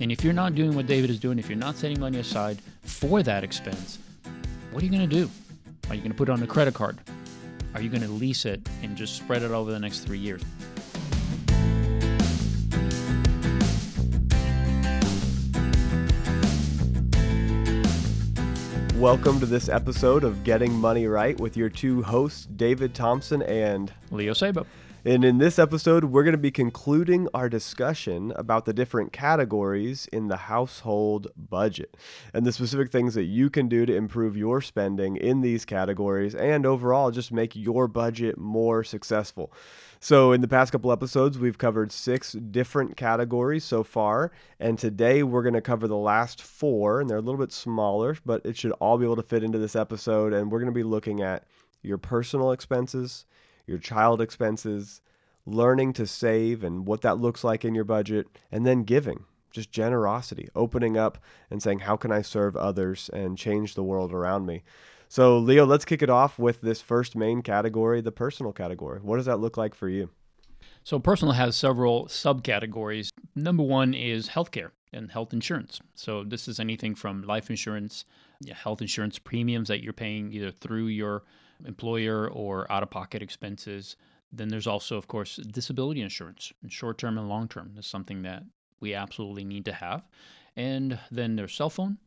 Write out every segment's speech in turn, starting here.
And if you're not doing what David is doing, if you're not setting money aside for that expense, what are you going to do? Are you going to put it on a credit card? Are you going to lease it and just spread it over the next three years? Welcome to this episode of Getting Money Right with your two hosts, David Thompson and Leo Sabo. And in this episode, we're going to be concluding our discussion about the different categories in the household budget and the specific things that you can do to improve your spending in these categories and overall just make your budget more successful. So, in the past couple episodes, we've covered six different categories so far, and today we're going to cover the last four, and they're a little bit smaller, but it should all be able to fit into this episode. And we're going to be looking at your personal expenses, your child expenses, learning to save and what that looks like in your budget, and then giving. Just generosity, opening up and saying, How can I serve others and change the world around me? So, Leo, let's kick it off with this first main category, the personal category. What does that look like for you? So, personal has several subcategories. Number one is healthcare and health insurance. So, this is anything from life insurance, health insurance premiums that you're paying either through your employer or out of pocket expenses. Then there's also, of course, disability insurance, short term and long term. That's something that we absolutely need to have. And then there's cell phone,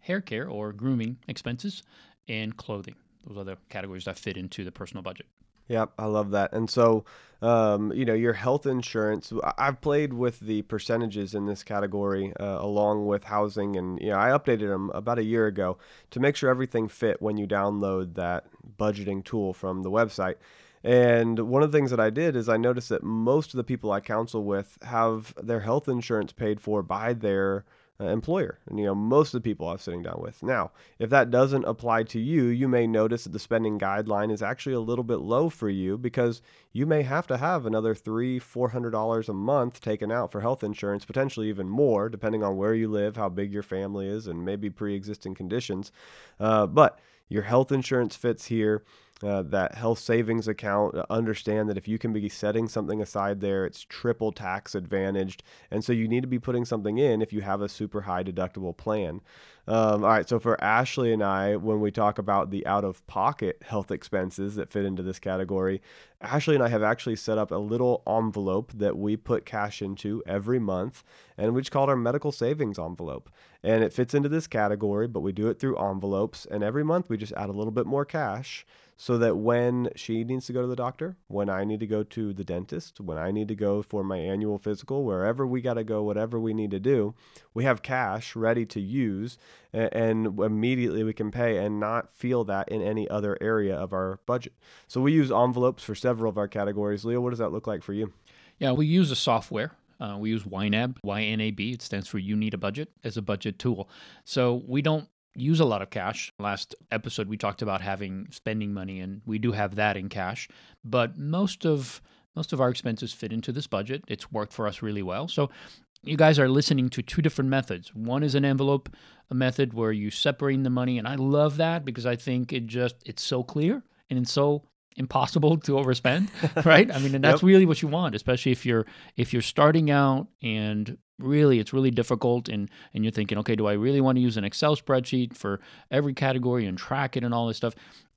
hair care or grooming expenses, and clothing. Those are the categories that fit into the personal budget. Yep, I love that. And so, um, you know, your health insurance, I've played with the percentages in this category uh, along with housing. And, you know, I updated them about a year ago to make sure everything fit when you download that budgeting tool from the website. And one of the things that I did is I noticed that most of the people I counsel with have their health insurance paid for by their uh, employer and you know most of the people i'm sitting down with. Now if that doesn't apply to you you may notice that the spending guideline is actually a little bit low for you because you may have to have another three four hundred dollars a month taken out for health insurance potentially even more depending on where you live how big your family is and maybe pre-existing conditions. Uh, but your health insurance fits here uh, that health savings account. Uh, understand that if you can be setting something aside there, it's triple tax advantaged. And so you need to be putting something in if you have a super high deductible plan. Um, all right, so for Ashley and I, when we talk about the out of pocket health expenses that fit into this category, Ashley and I have actually set up a little envelope that we put cash into every month, and we just call it our medical savings envelope. And it fits into this category, but we do it through envelopes, and every month we just add a little bit more cash so that when she needs to go to the doctor, when I need to go to the dentist, when I need to go for my annual physical, wherever we got to go, whatever we need to do, we have cash ready to use and, immediately we can pay and not feel that in any other area of our budget. So we use envelopes for several of our categories. Leo, what does that look like for you? Yeah, we use a software uh, we use YNAB, Y-N-A-B. It stands for You Need a Budget as a budget tool. So we don't use a lot of cash. Last episode, we talked about having spending money, and we do have that in cash. But most of most of our expenses fit into this budget. It's worked for us really well. So you guys are listening to two different methods. One is an envelope a method where you separate the money, and I love that because I think it just it's so clear and it's so impossible to overspend, right? I mean, and that's yep. really what you want, especially if you're if you're starting out and really it's really difficult and and you're thinking okay do i really want to use an excel spreadsheet for every category and track it and all this stuff?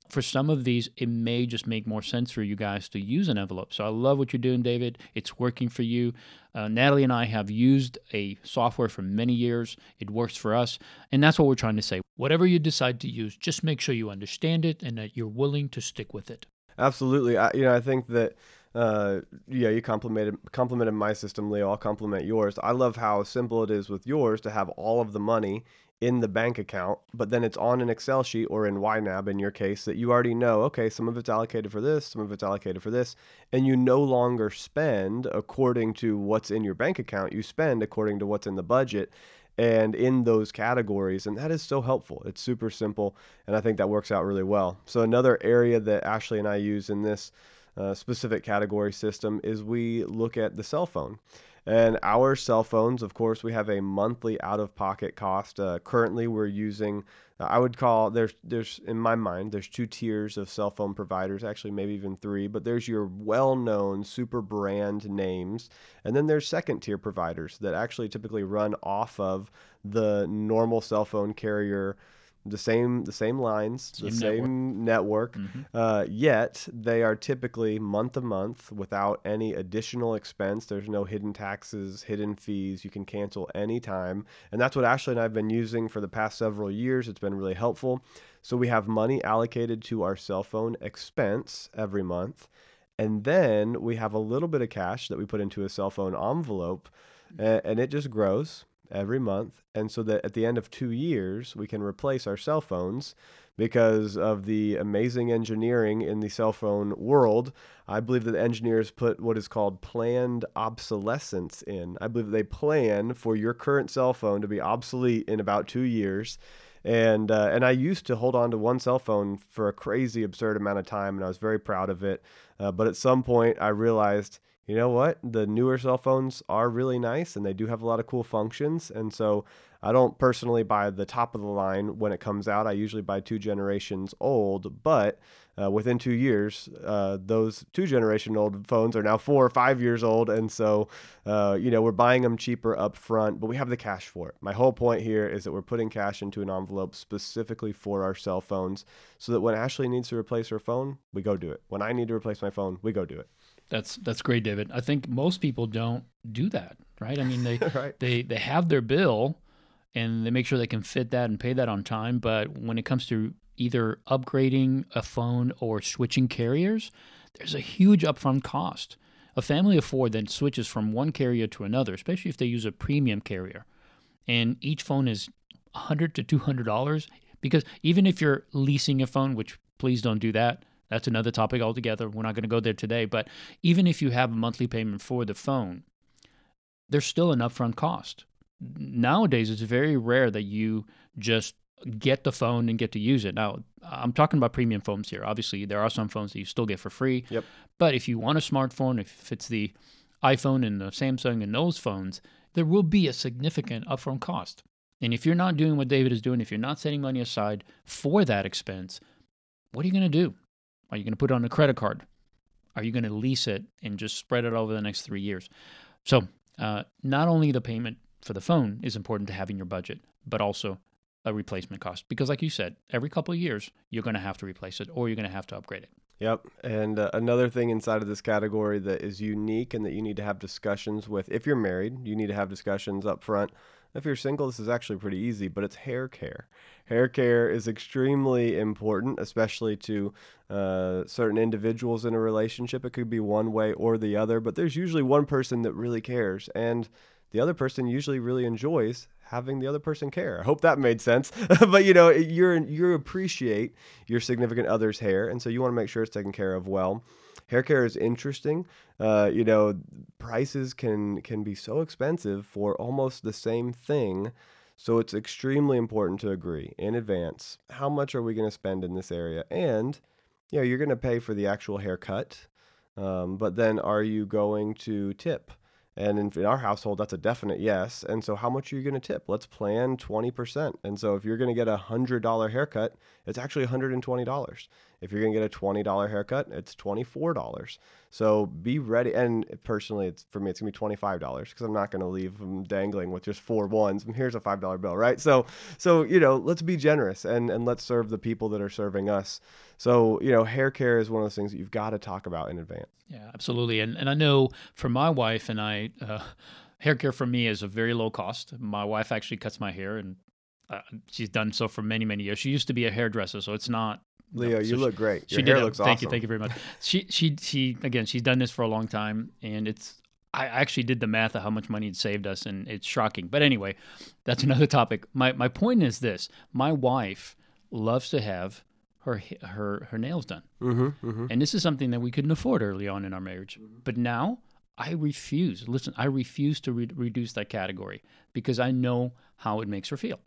For some of these it may just make more sense for you guys to use an envelope. So i love what you're doing david. It's working for you. Uh, natalie and i have used a software for many years. It works for us and that's what we're trying to say. Whatever you decide to use just make sure you understand it and that you're willing to stick with it. Absolutely. I, you know i think that uh, yeah, you complimented complimented my system, Leo. I'll compliment yours. I love how simple it is with yours to have all of the money in the bank account, but then it's on an Excel sheet or in YNAB in your case that you already know, okay, some of it's allocated for this, some of it's allocated for this, and you no longer spend according to what's in your bank account. You spend according to what's in the budget and in those categories. And that is so helpful. It's super simple. And I think that works out really well. So, another area that Ashley and I use in this uh, specific category system is we look at the cell phone. And our cell phones, of course, we have a monthly out of pocket cost. Uh, currently, we're using, I would call, there's, there's, in my mind, there's two tiers of cell phone providers, actually, maybe even three, but there's your well known super brand names. And then there's second tier providers that actually typically run off of the normal cell phone carrier the same the same lines, same the same network. Mm-hmm. Uh, yet they are typically month to month without any additional expense. There's no hidden taxes, hidden fees. You can cancel anytime, and that's what Ashley and I've been using for the past several years. It's been really helpful. So we have money allocated to our cell phone expense every month, and then we have a little bit of cash that we put into a cell phone envelope, and, and it just grows every month. And so that at the end of two years, we can replace our cell phones because of the amazing engineering in the cell phone world. I believe that engineers put what is called planned obsolescence in. I believe they plan for your current cell phone to be obsolete in about two years. And uh, and I used to hold on to one cell phone for a crazy absurd amount of time, and I was very proud of it. Uh, but at some point, I realized you know what? The newer cell phones are really nice and they do have a lot of cool functions. And so I don't personally buy the top of the line when it comes out. I usually buy two generations old, but uh, within two years, uh, those two generation old phones are now four or five years old. And so, uh, you know, we're buying them cheaper up front, but we have the cash for it. My whole point here is that we're putting cash into an envelope specifically for our cell phones so that when Ashley needs to replace her phone, we go do it. When I need to replace my phone, we go do it. That's that's great, David. I think most people don't do that, right? I mean, they right. they they have their bill, and they make sure they can fit that and pay that on time. But when it comes to either upgrading a phone or switching carriers, there's a huge upfront cost. A family of four then switches from one carrier to another, especially if they use a premium carrier, and each phone is 100 to 200 dollars. Because even if you're leasing a phone, which please don't do that, that's another topic altogether. We're not going to go there today. But even if you have a monthly payment for the phone, there's still an upfront cost. Nowadays, it's very rare that you just get the phone and get to use it. Now, I'm talking about premium phones here. Obviously, there are some phones that you still get for free. Yep. But if you want a smartphone, if it's the iPhone and the Samsung and those phones, there will be a significant upfront cost. And if you're not doing what David is doing, if you're not setting money aside for that expense, what are you going to do? Are you going to put it on a credit card? Are you going to lease it and just spread it over the next three years? So, uh, not only the payment for the phone is important to have in your budget, but also a replacement cost. Because, like you said, every couple of years, you're going to have to replace it or you're going to have to upgrade it. Yep. And uh, another thing inside of this category that is unique and that you need to have discussions with, if you're married, you need to have discussions up front if you're single, this is actually pretty easy, but it's hair care. Hair care is extremely important, especially to uh, certain individuals in a relationship. It could be one way or the other, but there's usually one person that really cares, and the other person usually really enjoys having the other person care. I hope that made sense. but you know, you're you appreciate your significant other's hair, and so you want to make sure it's taken care of well hair care is interesting. Uh, you know, prices can can be so expensive for almost the same thing. So it's extremely important to agree in advance how much are we going to spend in this area, and you know you're going to pay for the actual haircut, um, but then are you going to tip? And in, in, our household, that's a definite yes. And so, how much are you going to tip? Let's plan 20%. And so, if you're going to get a $100 haircut, it's actually $120. If you're going to get a $20 haircut, it's $24. So be ready. And personally, it's for me, it's going to be $25 because I'm not going to leave them dangling with just four ones. And here's a $5 bill, right? So, so, you know, let's be generous and, and let's serve the people that are serving us. So, you know, hair care is one of those things that you've got to talk about in advance. Yeah, absolutely. And, and I know for my wife and I, uh, hair care for me is a very low cost. My wife actually cuts my hair and uh, she's done so for many many years. She used to be a hairdresser, so it's not Leo, no, so you she, look great. Your she hair did. looks thank awesome. Thank you, thank you very much. She she she again, she's done this for a long time, and it's I actually did the math of how much money it saved us, and it's shocking. But anyway, that's another topic. My my point is this: my wife loves to have her her her nails done, mm-hmm, mm-hmm. and this is something that we couldn't afford early on in our marriage. Mm-hmm. But now I refuse. Listen, I refuse to re- reduce that category because I know how it makes her feel,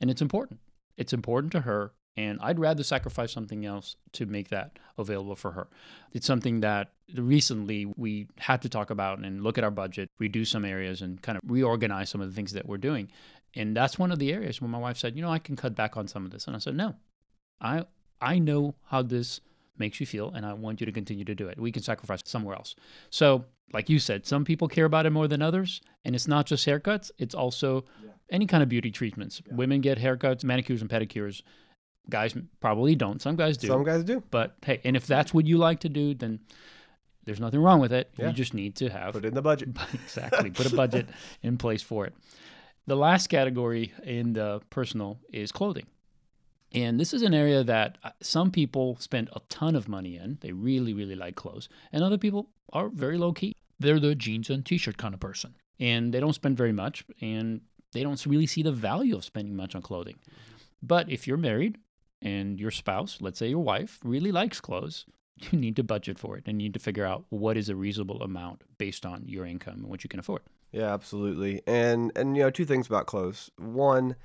and it's important. It's important to her And I'd rather sacrifice something else to make that available for her. It's something that recently we had to talk about and look at our budget, reduce some areas, and kind of reorganize some of the things that we're doing. And that's one of the areas where my wife said, you know, I can cut back on some of this. And I said, no, I I know how this makes you feel, and I want you to continue to do it. We can sacrifice somewhere else. So, like you said, some people care about it more than others, and it's not just haircuts; it's also yeah. any kind of beauty treatments. Yeah. Women get haircuts, manicures, and pedicures. Guys probably don't. Some guys do. Some guys do. But hey, and if that's what you like to do, then there's nothing wrong with it. Yeah. You just need to have put in the budget. exactly. Put a budget in place for it. The last category in the personal is clothing. And this is an area that uh, some people spend a ton of money in. They really, really like clothes. And other people are very low key. They're the jeans and t shirt kind of person. And they don't spend very much and they don't really see the value of spending much on clothing. But if you're married and your spouse, let's say your wife, really likes clothes, you need to budget for it and you need to figure out what is a reasonable amount based on your income and what you can afford. Yeah, absolutely. And and you know, two things about clothes. One,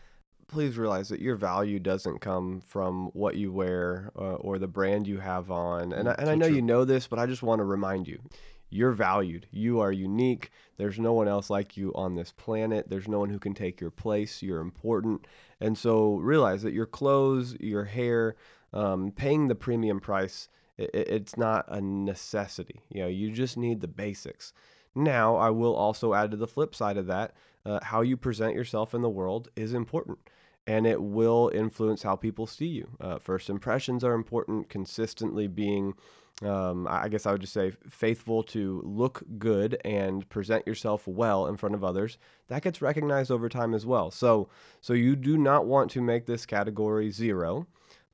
please realize that your value doesn't come from what you wear uh, or the brand you have on. And, I, and I know true. you know this, but I just want to remind you you're valued. You are unique. There's no one else like you on this planet. There's no one who can take your place. You're important. And so realize that your clothes, your hair, um, paying the premium price, it, it's not a necessity. You know, you just need the basics. Now, I will also add to the flip side of that uh, how you present yourself in the world is important and it will influence how people see you. Uh, first impressions are important, consistently being, um, I guess I would just say, faithful to look good and present yourself well in front of others. That gets recognized over time as well. So, so you do not want to make this category zero.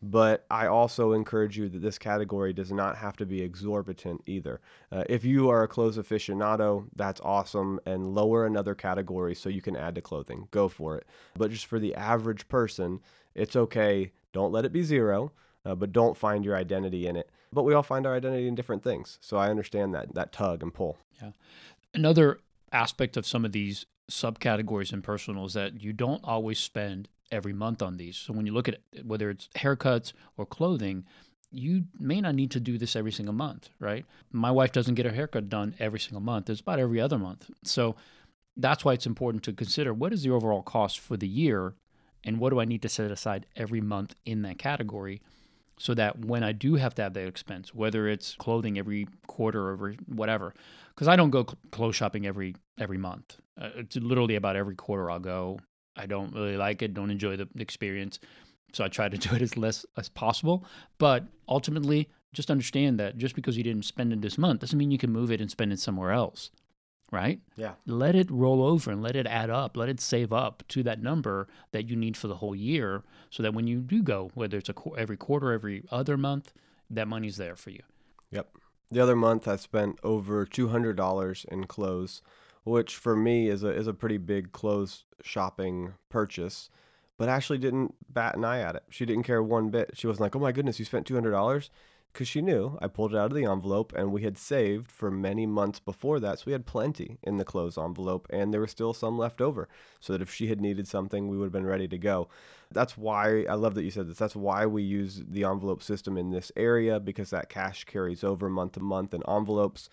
But I also encourage you that this category does not have to be exorbitant either. Uh, if you are a clothes aficionado, that's awesome, and lower another category so you can add to clothing. Go for it. But just for the average person, it's okay. Don't let it be zero, uh, but don't find your identity in it. But we all find our identity in different things. So I understand that that tug and pull. Yeah. Another aspect of some of these subcategories in personal is that you don't always spend every month on these. So when you look at it, whether it's haircuts or clothing, you may not need to do this every single month, right? My wife doesn't get her haircut done every single month. It's about every other month. So that's why it's important to consider what is the overall cost for the year and what do I need to set aside every month in that category so that when I do have to have that expense, whether it's clothing every quarter or whatever, because I don't go clothes shopping every every month. Uh, it's literally about every quarter I'll go I don't really like it, don't enjoy the experience. So I try to do it as less as possible. But ultimately, just understand that just because you didn't spend it this month doesn't mean you can move it and spend it somewhere else. Right? Yeah. Let it roll over and let it add up. Let it save up to that number that you need for the whole year so that when you do go, whether it's a every quarter, every other month, that money's there for you. Yep. The other month I spent over $200 in clothes which for me is a is a pretty big clothes shopping purchase. But Ashley didn't bat an eye at it. She didn't care one bit. She wasn't like, "Oh my goodness, you spent two hundred dollars," because she knew I pulled it out of the envelope, and we had saved for many months before that, so we had plenty in the clothes envelope, and there was still some left over, so that if she had needed something, we would have been ready to go. That's why I love that you said this. That's why we use the envelope system in this area because that cash carries over month to month in envelopes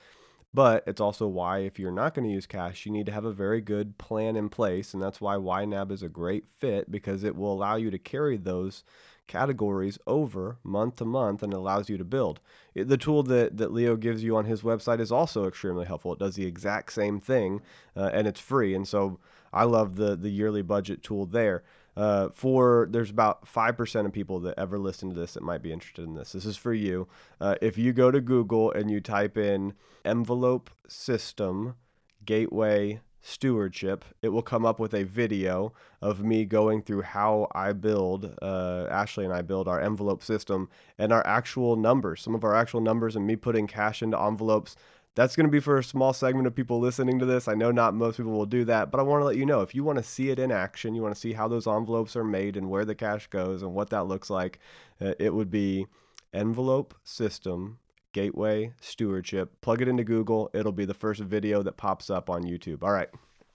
but it's also why, if you're not going to use cash, you need to have a very good plan in place. And that's why YNAB is a great fit because it will allow you to carry those categories over month to month and allows you to build. The tool that, that Leo gives you on his website is also extremely helpful. It does the exact same thing uh, and it's free. And so I love the, the yearly budget tool there. Uh, for there's about 5% of people that ever listen to this that might be interested in this. This is for you. Uh, if you go to Google and you type in envelope system gateway stewardship, it will come up with a video of me going through how I build, uh, Ashley and I build our envelope system and our actual numbers, some of our actual numbers, and me putting cash into envelopes that's going to be for a small segment of people listening to this. I know not most people will do that, but I want to let you know if you want to see it in action, you want to see how those envelopes are made and where the cash goes and what that looks like, uh, it would be envelope system gateway stewardship. Plug it into Google, it'll be the first video that pops up on YouTube. All right.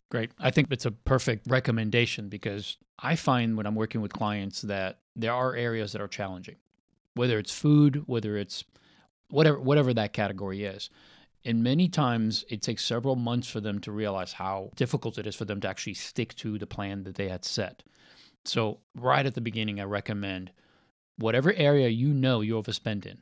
Great. I think it's a perfect recommendation because I find when I'm working with clients that there are areas that are challenging, whether it's food, whether it's whatever whatever that category is. And many times it takes several months for them to realize how difficult it is for them to actually stick to the plan that they had set. So, right at the beginning, I recommend whatever area you know you overspend in,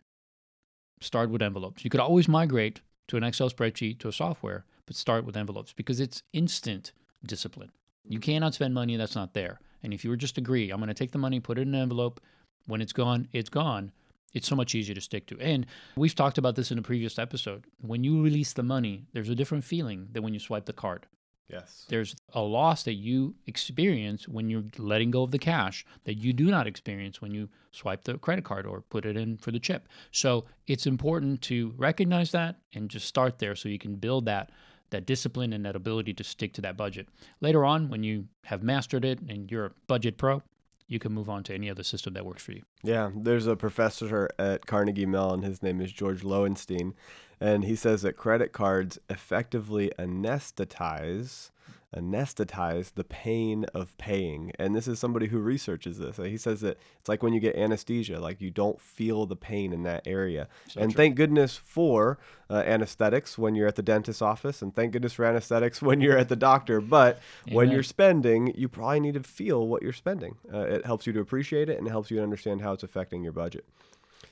start with envelopes. You could always migrate to an Excel spreadsheet to a software, but start with envelopes because it's instant discipline. You cannot spend money that's not there. And if you were just agree, I'm going to take the money, put it in an envelope. When it's gone, it's gone. It's so much easier to stick to. And we've talked about this in a previous episode. When you release the money, there's a different feeling than when you swipe the card. Yes. There's a loss that you experience when you're letting go of the cash that you do not experience when you swipe the credit card or put it in for the chip. So it's important to recognize that and just start there so you can build that that discipline and that ability to stick to that budget. Later on, when you have mastered it and you're a budget pro, you can move on to any other system that works for you. Yeah, there's a professor at Carnegie Mellon. His name is George Loewenstein, and he says that credit cards effectively anesthetize anesthetize the pain of paying. And this is somebody who researches this. He says that it's like when you get anesthesia, like you don't feel the pain in that area. So and true. thank goodness for uh, anesthetics when you're at the dentist's office, and thank goodness for anesthetics when you're at the doctor. But Amen. when you're spending, you probably need to feel what you're spending. Uh, it helps you to appreciate it and it helps you to understand how it's affecting your budget.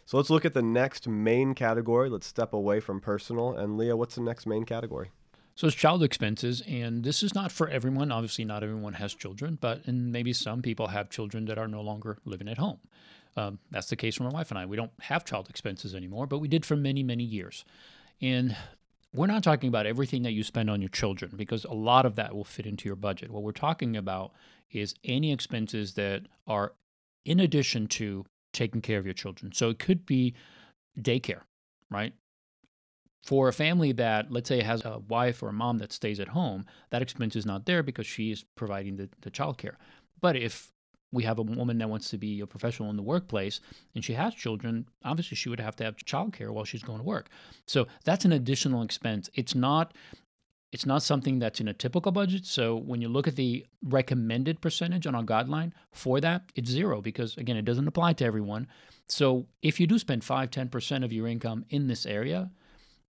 So let's look at the next main category. Let's step away from personal. And Leo, what's the next main category? So it's child expenses, and this is not for everyone. Obviously, not everyone has children, but and maybe some people have children that are no longer living at home. Um, that's the case for my wife and I. We don't have child expenses anymore, but we did for many, many years. And we're not talking about everything that you spend on your children because a lot of that will fit into your budget. What we're talking about is any expenses that are in addition to taking care of your children. So it could be daycare, right? For a family that, let's say, has a wife or a mom that stays at home, that expense is not there because she is providing the, the child care. But if we have a woman that wants to be a professional in the workplace and she has children, obviously she would have to have childcare while she's going to work. So that's an additional expense. It's not it's not something that's in a typical budget. So when you look at the recommended percentage on our guideline for that, it's zero because again, it doesn't apply to everyone. So if you do spend 5, 10% of your income in this area,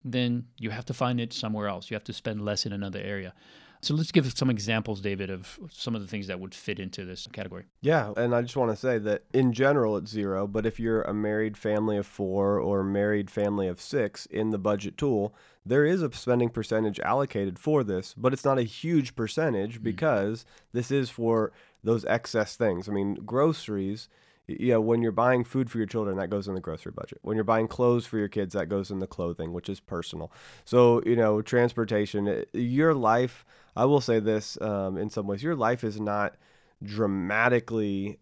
then you have to find it somewhere else. You have to spend less in another area. So let's give some examples, David, of some of the things that would fit into this category. Yeah, and I just want to say that in general it's zero, but if you're a married family of four or married family of six in the budget tool, there is a spending percentage allocated for this, but it's not a huge percentage mm-hmm. because this is for those excess things. I mean, groceries you know, when you're buying food for your children, that goes in the grocery budget. When you're buying clothes for your kids, that goes in the clothing, which is personal. So, you know, transportation, your life, I will say this um, in some ways, your life is not dramatically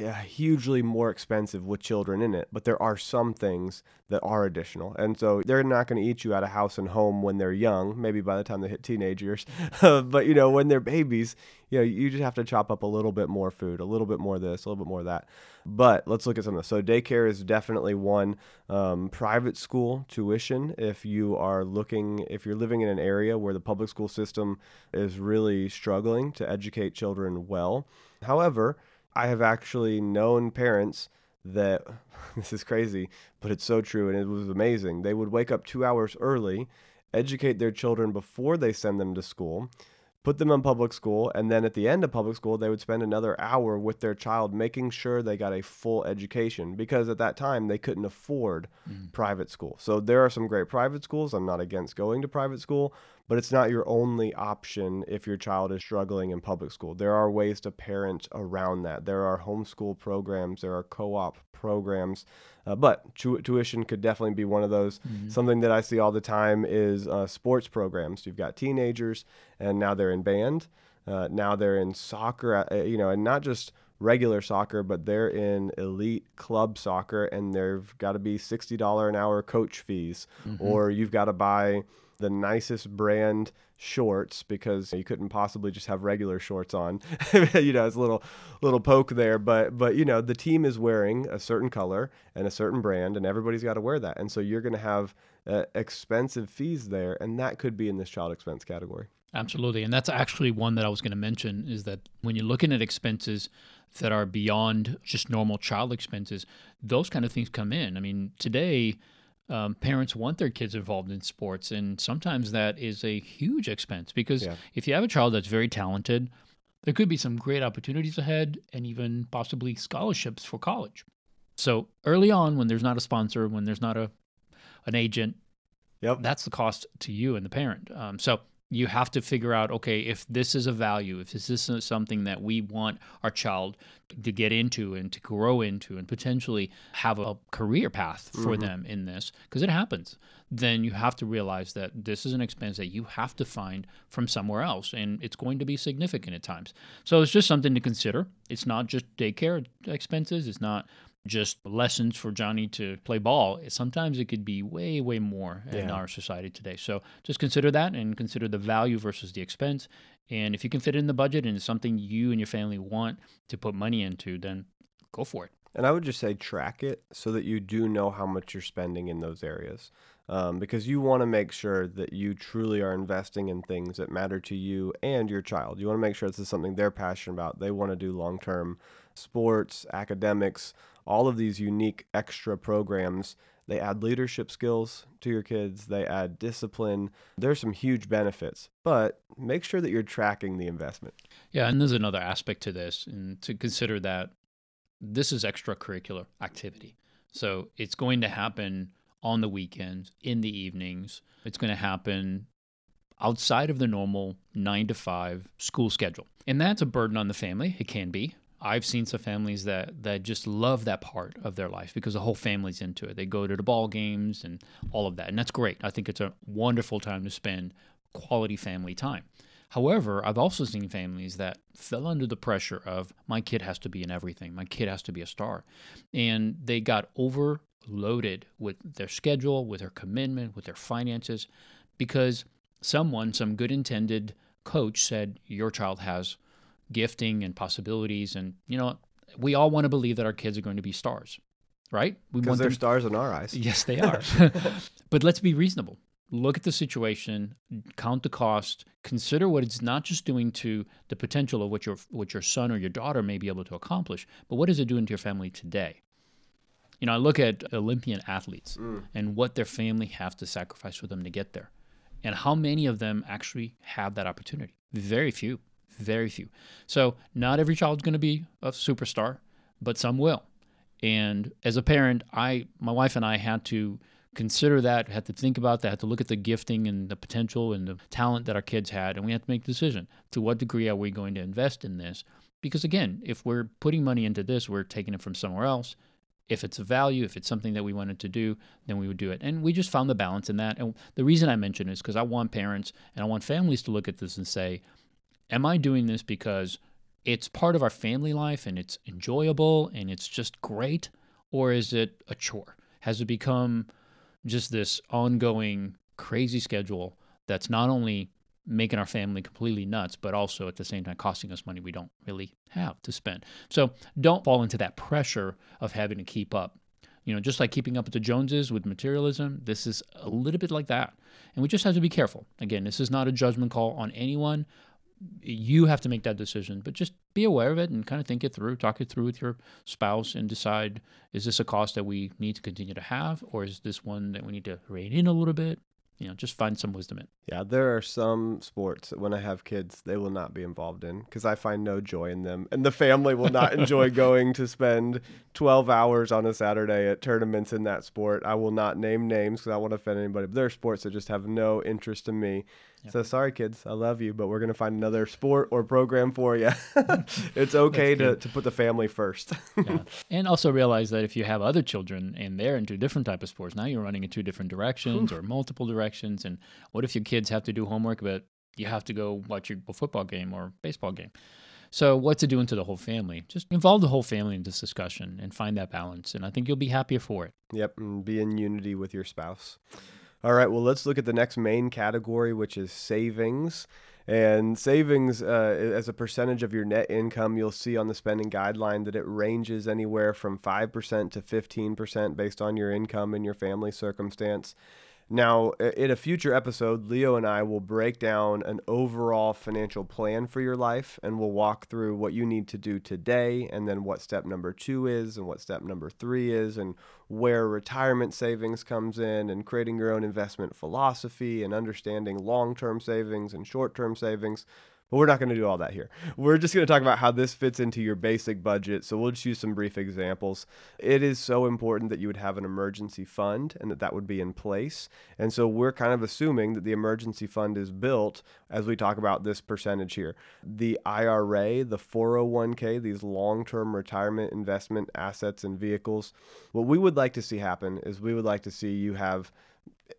uh, hugely more expensive with children in it but there are some things that are additional and so they're not going to eat you out of house and home when they're young maybe by the time they hit teenagers but you know when they're babies you know you just have to chop up a little bit more food a little bit more this a little bit more that but let's look at some of this. So daycare is definitely one. Um, private school tuition, if you are looking, if you're living in an area where the public school system is really struggling to educate children well. However, I have actually known parents that this is crazy, but it's so true and it was amazing. They would wake up two hours early, educate their children before they send them to school put them in public school, and then at the end of public school, they would spend another hour with their child making sure they got a full education because at that time they couldn't afford mm. private school. So there are some great private schools. I'm not against going to private school, but it's not your only option if your child is struggling in public school. There are ways to parent around that. There are homeschool programs, there are co op programs, uh, but tu- tuition could definitely be one of those. Mm-hmm. Something that I see all the time is uh, sports programs. You've got teenagers, and now they're in band, uh, now they're in soccer, uh, you know, and not just regular soccer, but they're in elite club soccer, and they've got to be $60 an hour coach fees, mm-hmm. or you've got to buy the nicest brand shorts because you couldn't possibly just have regular shorts on. you know, it's a little little poke there, but but you know, the team is wearing a certain color and a certain brand and everybody's got to wear that. And so you're going to have uh, expensive fees there and that could be in this child expense category. Absolutely. And that's actually one that I was going to mention is that when you're looking at expenses that are beyond just normal child expenses, those kind of things come in. I mean, today, um, parents want their kids involved in sports, and sometimes that is a huge expense because Yeah. if you have a child that's very talented, there could be some great opportunities ahead and even possibly scholarships for college. So early on, when there's not a sponsor, when there's not a an agent, Yep. that's the cost to you and the parent. Um, so you have to figure out, okay, if this is a value, if this is something that we want our child to get into and to grow into and potentially have a career path for Mhm. them in this, because it happens, then you have to realize that this is an expense that you have to find from somewhere else. And it's going to be significant at times. So it's just something to consider. It's not just daycare expenses. It's not just lessons for Johnny to play ball. Sometimes it could be way, way more in our society today. So just consider that and consider the value versus the expense. And if you can fit it in the budget and it's something you and your family want to put money into, then go for it. And I would just say track it so that you do know how much you're spending in those areas. Um, because you want to make sure that you truly are investing in things that matter to you and your child. You want to make sure this is something they're passionate about. They want to do long term sports, academics, all of these unique extra programs. They add leadership skills to your kids, they add discipline. There's some huge benefits, but make sure that you're tracking the investment. Yeah, and there's another aspect to this, and to consider that this is extracurricular activity. So it's going to happen on the weekends, in the evenings. It's going to happen outside of the normal nine to five school schedule. And that's a burden on the family. It can be. I've seen some families that, that just love that part of their life because the whole family's into it. They go to the ball games and all of that. And that's great. I think it's a wonderful time to spend quality family time. However, I've also seen families that fell under the pressure of my kid has to be in everything, my kid has to be a star. And they got overloaded with their schedule, with their commitment, with their finances, because someone, some good intended coach said, Your child has gifting and possibilities. And, you know, we all want to believe that our kids are going to be stars, right? We want they're them stars in our eyes. Yes, they are. but let's be reasonable. Look at the situation, count the cost, consider what it's not just doing to the potential of what your what your son or your daughter may be able to accomplish, but what is it doing to your family today? You know, I look at Olympian athletes Mm. and what their family have to sacrifice for them to get there. And how many of them actually have that opportunity? Very few. Very few. So, not every child's going to be a superstar, but some will. And as a parent, I my wife and I had to consider that, had to think about that, had to look at the gifting and the potential and the talent that our kids had, and we had to make a decision. To what degree are we going to invest in this? Because again, if we're putting money into this, we're taking it from somewhere else. If it's a value, if it's something that we wanted to do, then we would do it. And we just found the balance in that. And the reason I mention is because I want parents and I want families to look at this and say, Am I doing this because it's part of our family life and it's enjoyable and it's just great? Or is it a chore? Has it become just this ongoing crazy schedule that's not only making our family completely nuts, but also at the same time costing us money we don't really have to spend? So don't fall into that pressure of having to keep up. You know, just like keeping up with the Joneses with materialism, this is a little bit like that. And we just have to be careful. Again, this is not a judgment call on anyone you have to make that decision, but just be aware of it and kind of think it through, talk it through with your spouse and decide is this a cost that we need to continue to have or is this one that we need to rein in a little bit? You know, just find some wisdom in. Yeah, there are some sports that when I have kids, they will not be involved in because I find no joy in them. And the family will not enjoy going to spend 12 hours on a Saturday at tournaments in that sport. I will not name names because I don't want to offend anybody, but there are sports that just have no interest in me. So sorry, kids, I love you, but we're going to find another sport or program for you. it's okay to, to put the family first. Yeah. and also realize that if you have other children and they're into different type of sports, now you're running in two different directions or multiple directions. And what if your kids have to do homework, but you have to go watch your football game or baseball game? So what's it doing to the whole family? Just involve the whole family in this discussion and find that balance. And I think you'll be happier for it. Yep, and be in unity with your spouse. All right, well, let's look at the next main category, which is savings. And savings, uh, as a percentage of your net income, you'll see on the spending guideline that it ranges anywhere from 5% to 15% based on your income and your family circumstance. Now, in a future episode, Leo and I will break down an overall financial plan for your life and we'll walk through what you need to do today and then what step number two is and what step number three is and where retirement savings comes in and creating your own investment philosophy and understanding long term savings and short term savings. But we're not going to do all that here. We're just going to talk about how this fits into your basic budget. So we'll just use some brief examples. It is so important that you would have an emergency fund and that that would be in place. And so we're kind of assuming that the emergency fund is built as we talk about this percentage here. The IRA, the 401k, these long term retirement investment assets and vehicles, what we would like to see happen is we would like to see you have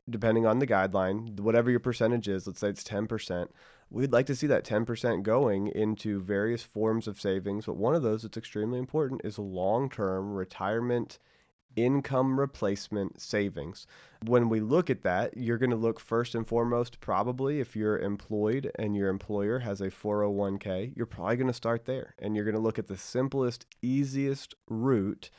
depending on the guideline, whatever your percentage is, let's say it's 10%, we'd like to see that 10% going into various forms of savings. But one of those that's extremely important is long term retirement income replacement savings. When we look at that, you're going to look first and foremost, probably if you're employed and your employer has a 401k, you're probably going to start there. And you're going to look at the simplest, easiest route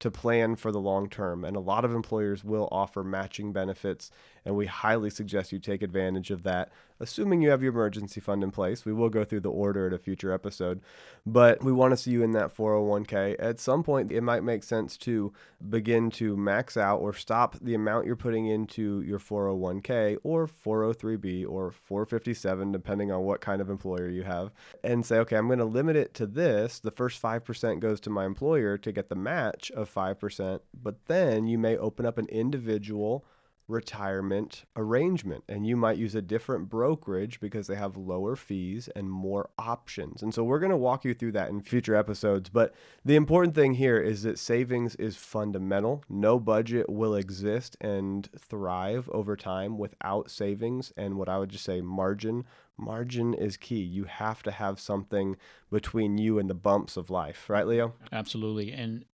to plan for the long term. And a lot of employers will offer matching benefits, and we highly suggest you take advantage of that, assuming you have your emergency fund in place. We will go through the order at a future episode, but we want to see you in that 401k. At some point, it might make sense to begin to max out or stop the amount you're putting into your 401k or 403b or 457, depending on what kind of employer you have, and say, okay, I'm going to limit it to this. The first 5% goes to my employer to get the match of 5%, but then you may open up an individual retirement arrangement and you might use a different brokerage because they have lower fees and more options. And so we're going to walk you through that in future episodes, but the important thing here is that savings is fundamental. No budget will exist and thrive over time without savings and what I would just say margin margin is key. You have to have something between you and the bumps of life, right, Leo? Absolutely. And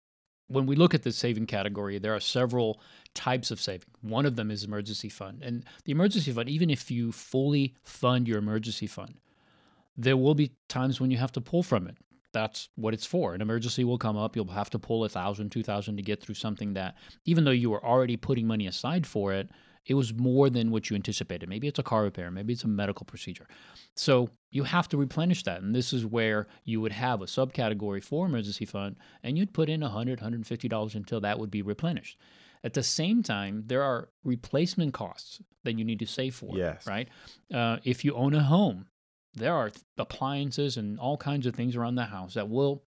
when we look at the saving category, there are several types of saving. One of them is emergency fund. And the emergency fund, even if you fully fund your emergency fund, there will be times when you have to pull from it. That's what it's for. An emergency will come up. You'll have to pull a thousand, two thousand to get through something that, even though you were already putting money aside for it, it was more than what you anticipated. Maybe it's a car repair, maybe it's a medical procedure. So you have to replenish that. And this is where you would have a subcategory for emergency fund and you'd put in $100, $150 until that would be replenished. At the same time, there are replacement costs that you need to save for. Yes. Right. Uh, if you own a home, there are appliances and all kinds of things around the house that will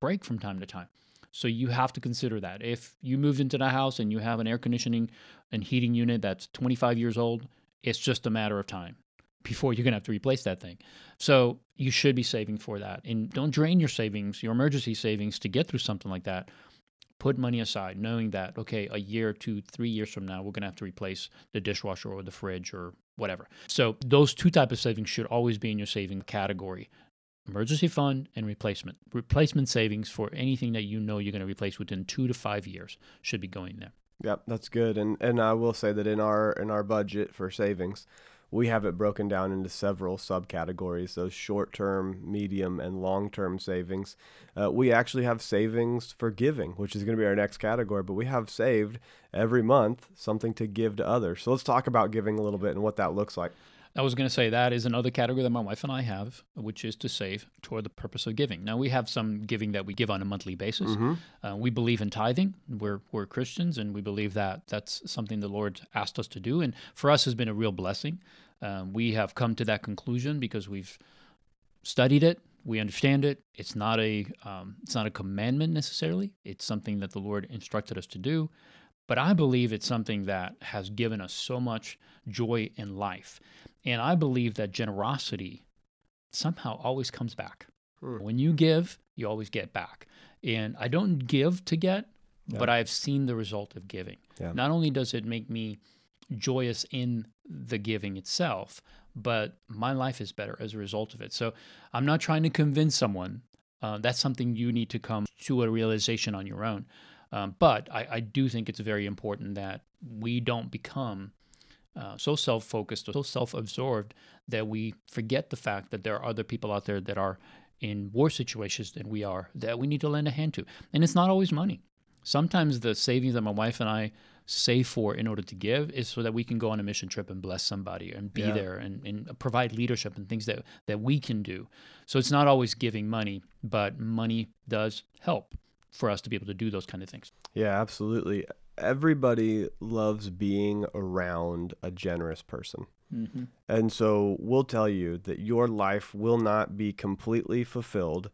break from time to time. So you have to consider that. If you moved into the house and you have an air conditioning and heating unit that's 25 years old, it's just a matter of time before you're going to have to replace that thing. So you should be saving for that. And don't drain your savings, your emergency savings to get through something like that. Put money aside, knowing that, okay, a year, two, three years from now, we're going to have to replace the dishwasher or the fridge or whatever. So those two type of savings should always be in your saving category emergency fund and replacement. Replacement savings for anything that you know you're going to replace within two to five years should be going there. Yep, that's good. And and I will say that in our in our budget for savings, we have it broken down into several subcategories those short term, medium, and long term savings. Uh, we actually have savings for giving, which is going to be our next category, but we have saved every month something to give to others. So let's talk about giving a little bit and what that looks like. I was going to say that is another category that my wife and I have, which is to save toward the purpose of giving. Now we have some giving that we give on a monthly basis. Mm-hmm. Uh, we believe in tithing. We're we're Christians, and we believe that that's something the Lord asked us to do, and for us has been a real blessing. Um, we have come to that conclusion because we've studied it. We understand it. It's not a um, it's not a commandment necessarily. It's something that the Lord instructed us to do. But I believe it's something that has given us so much joy in life. And I believe that generosity somehow always comes back. Hmm. When you give, you always get back. And I don't give to get, yeah. but I've seen the result of giving. Yeah. Not only does it make me joyous in the giving itself, but my life is better as a result of it. So I'm not trying to convince someone. Uh, that's something you need to come to a realization on your own. Um, but I, I, do think it's very important that we don't become uh, so self focused, or so self absorbed that we forget the fact that there are other people out there that are in worse situations than we are that we need to lend a hand to. And it's not always money. Sometimes the savings that my wife and I save for in order to give is so that we can go on a mission trip and bless somebody and be Yeah. there and, and provide leadership and things that, that we can do. So it's not always giving money, but money does help for us to be able to do those kind of things. Yeah, absolutely. Everybody loves being around a generous person. Mm-hmm. And so we'll tell you that your life will not be completely fulfilled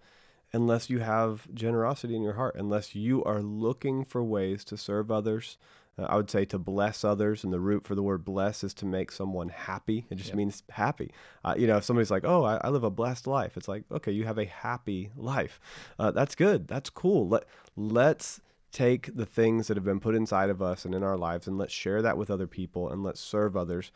unless you have generosity in your heart, unless you are looking for ways to serve others. Uh, I would say to bless others, and the root for the word bless is to make someone happy. It just Yep. means happy. Uh, you know, if somebody's like, "Oh, I, I live a blessed life," it's like, okay, you have a happy life. Uh, that's good. That's cool. Let let's take the things that have been put inside of us and in our lives, and let's share that with other people, and let's serve others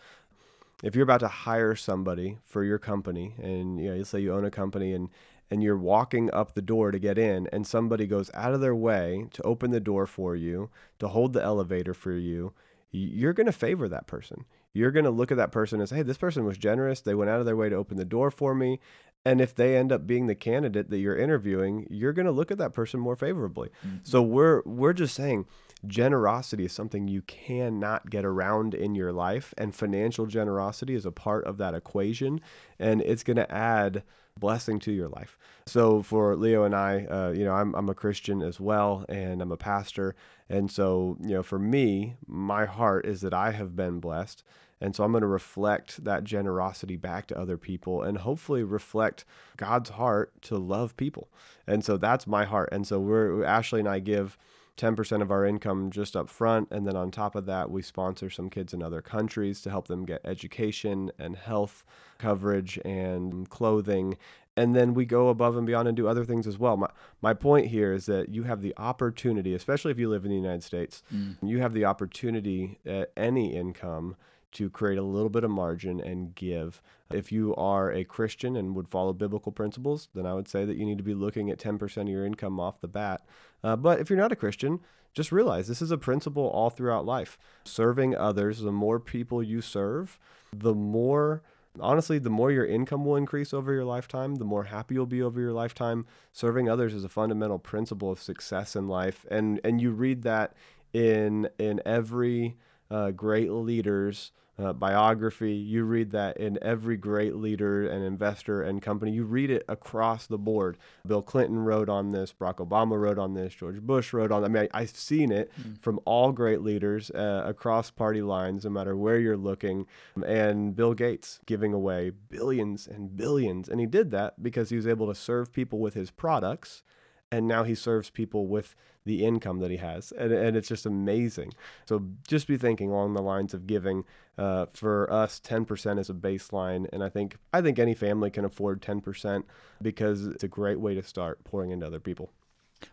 if you're about to hire somebody for your company and you know let's say you own a company and and you're walking up the door to get in and somebody goes out of their way to open the door for you to hold the elevator for you you're going to favor that person. You're going to look at that person and say hey this person was generous. They went out of their way to open the door for me. And if they end up being the candidate that you're interviewing you're going to look at that person more favorably. Mm-hmm. So we're we're just saying generosity is something you cannot get around in your life and financial generosity is a part of that equation and it's going to add blessing to your life. So for leo and i uh, you know I'm, I'm a christian as well and i'm a pastor and so you know for me my heart is that i have been blessed and so i'm going to reflect that generosity back to other people and hopefully reflect god's heart to love people and so that's my heart and so we're ashley and i give 10% of our income just up front. And then on top of that, we sponsor some kids in other countries to help them get education and health coverage and clothing. And then we go above and beyond and do other things as well. My, my point here is that you have the opportunity, especially if you live in the United States, mm. you have the opportunity at any income to create a little bit of margin and give. If you are a Christian and would follow biblical principles, then I would say that you need to be looking at 10% of your income off the bat. Uh, but if you're not a Christian, just realize this is a principle all throughout life. Serving others, the more people you serve, the more honestly, the more your income will increase over your lifetime, the more happy you'll be over your lifetime. Serving others is a fundamental principle of success in life, and and you read that in in every uh, great leader's uh, biography. You read that in every great leader and investor and company. You read it across the board. Bill Clinton wrote on this. Barack Obama wrote on this. George Bush wrote on. I mean, I, I've seen it from all great leaders uh, across party lines, no matter where you're looking. And Bill Gates giving away billions and billions, and he did that because he was able to serve people with his products and now he serves people with the income that he has and, and it's just amazing so just be thinking along the lines of giving uh, for us 10% is a baseline and i think i think any family can afford 10% because it's a great way to start pouring into other people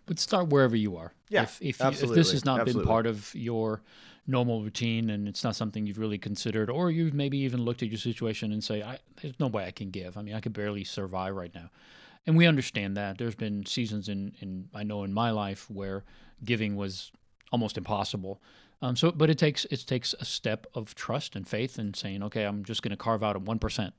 But start wherever you are. Yeah, if, if, you, if this has not absolutely. been part of your normal routine and it's not something you've really considered, or you've maybe even looked at your situation and say, I, "There's no way I can give. I mean, I could barely survive right now." And we understand that. There's been seasons in, in I know in my life where giving was almost impossible. Um, so, but it takes it takes a step of trust and faith and saying, okay, I'm just going to carve out a one percent,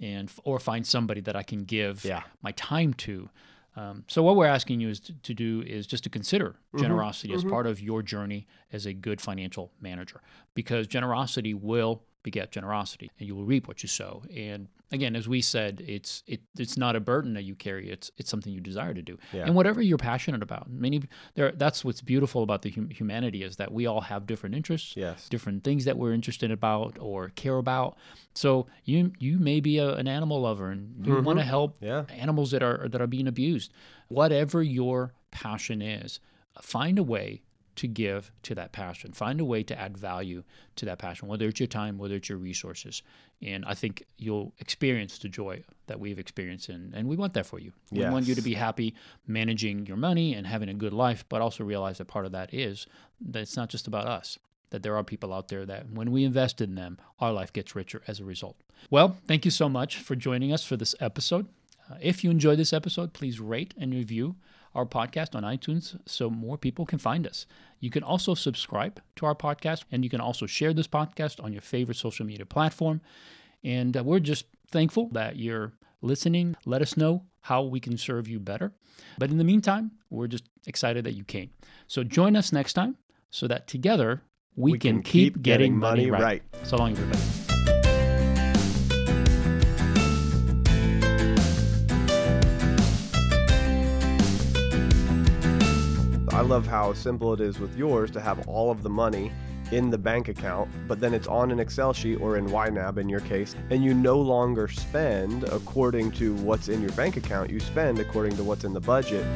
and or find somebody that I can give Yeah. my time to. Um, so what we're asking you is to, to do is just to consider generosity as part of your journey as a good financial manager, because generosity will beget generosity, and you will reap what you sow. And again, as we said, it's it it's not a burden that you carry; it's it's something you desire to do, Yeah. and whatever you're passionate about. Many there that's what's beautiful about the hum- humanity is that we all have different interests, yes different things that we're interested about or care about. So you you may be a, an animal lover and you mm-hmm. want to help Yeah. animals that are that are being abused. Whatever your passion is, find a way to give to that passion. Find a way to add value to that passion, whether it's your time, whether it's your resources. And I think you'll experience the joy that we've experienced, and, and we want that for you. We want you to be happy managing your money and having a good life, but also realize that part of that is that it's not just about us that there are people out there that when we invest in them, our life gets richer as a result. Well, thank you so much for joining us for this episode. Uh, if you enjoyed this episode, please rate and review our podcast on iTunes so more people can find us. You can also subscribe to our podcast and you can also share this podcast on your favorite social media platform. And uh, we're just thankful that you're listening. Let us know how we can serve you better. But in the meantime, we're just excited that you came. So join us next time so that together we, can, keep, getting, money, right. So long, everybody. Love how simple it is with yours to have all of the money in the bank account, but then it's on an Excel sheet or in YNAB in your case, and you no longer spend according to what's in your bank account. You spend according to what's in the budget.